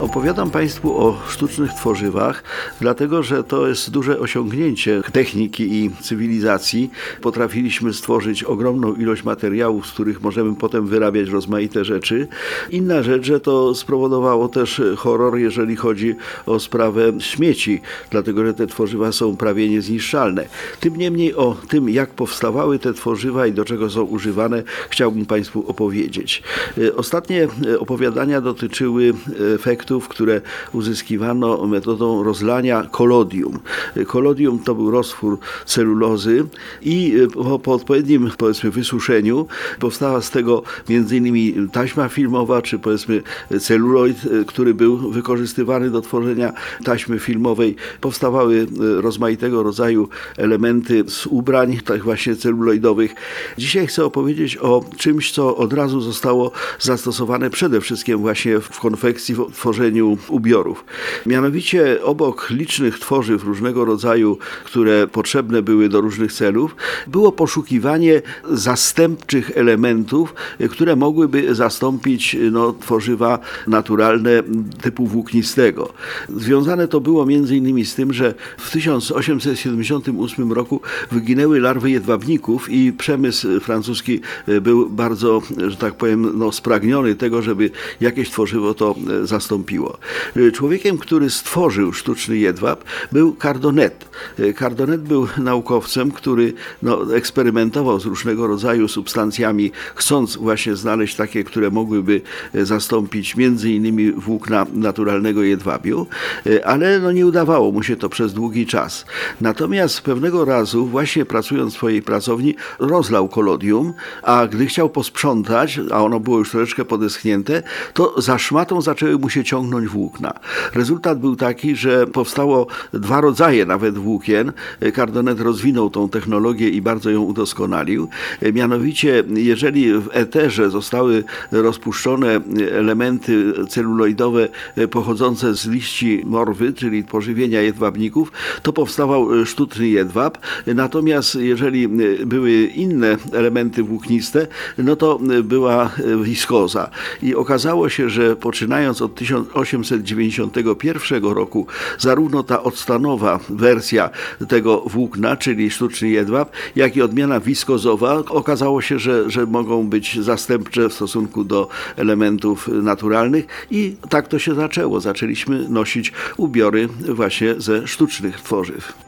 Opowiadam Państwu o sztucznych tworzywach, dlatego że to jest duże osiągnięcie techniki i cywilizacji. Potrafiliśmy stworzyć ogromną ilość materiałów, z których możemy potem wyrabiać rozmaite rzeczy. Inna rzecz, że to spowodowało też horror, jeżeli chodzi o sprawę śmieci, dlatego że te tworzywa są prawie niezniszczalne. Tym niemniej o tym, jak powstawały te tworzywa i do czego są używane, chciałbym Państwu opowiedzieć. E, Ostatnie e, opowiadania dotyczyły efektów, które uzyskiwano metodą rozlania kolodium. Kolodium to był roztwór celulozy i po, po odpowiednim powiedzmy wysuszeniu powstała z tego m.in. taśma filmowa, czy powiedzmy celuloid, który był wykorzystywany do tworzenia taśmy filmowej. Powstawały rozmaitego rodzaju elementy z ubrań, tak właśnie celuloidowych. Dzisiaj chcę opowiedzieć o czymś, co od razu zostało zastosowane przede wszystkim właśnie w konfekcji, w tworzeniu ubiorów. Mianowicie obok licznych tworzyw różnego rodzaju, które potrzebne były do różnych celów, było poszukiwanie zastępczych elementów, które mogłyby zastąpić no, tworzywa naturalne typu włóknistego. Związane to było innymi z tym, że w 1878 roku wyginęły larwy jedwabników i przemysł francuski był bardzo, że tak powiem, no, spragniony tego, żeby jakieś tworzywo to zastąpiło. Człowiekiem, który stworzył sztuczny jedwab był Cardonet. Cardonet był naukowcem, który no, eksperymentował z różnego rodzaju substancjami, chcąc właśnie znaleźć takie, które mogłyby zastąpić między innymi włókna naturalnego jedwabiu, ale no, nie udawało mu się to przez długi czas. Natomiast pewnego razu, właśnie pracując w swojej pracowni, rozlał kolodium, a gdy chciał posprzątać, a ono było już troszeczkę podeschnięte, to za szmatą zaczęły mu się ciągnąć włókna. Rezultat był taki, że powstało dwa rodzaje nawet włókien. Cardonet rozwinął tą technologię i bardzo ją udoskonalił. Mianowicie, jeżeli w eterze zostały rozpuszczone elementy celuloidowe pochodzące z liści morwy, czyli pożywienia jedwabników, to powstawał sztuczny jedwab. Natomiast jeżeli były inne elementy włókniste, no to była wiskoza. I okazało się, że poczynając od 1891 roku, zarówno ta odstanowa wersja tego włókna, czyli sztuczny jedwab, jak i odmiana wiskozowa, okazało się, że, że mogą być zastępcze w stosunku do elementów naturalnych i tak to się zaczęło. Zaczęliśmy nosić ubiory właśnie ze sztucznych tworzyw.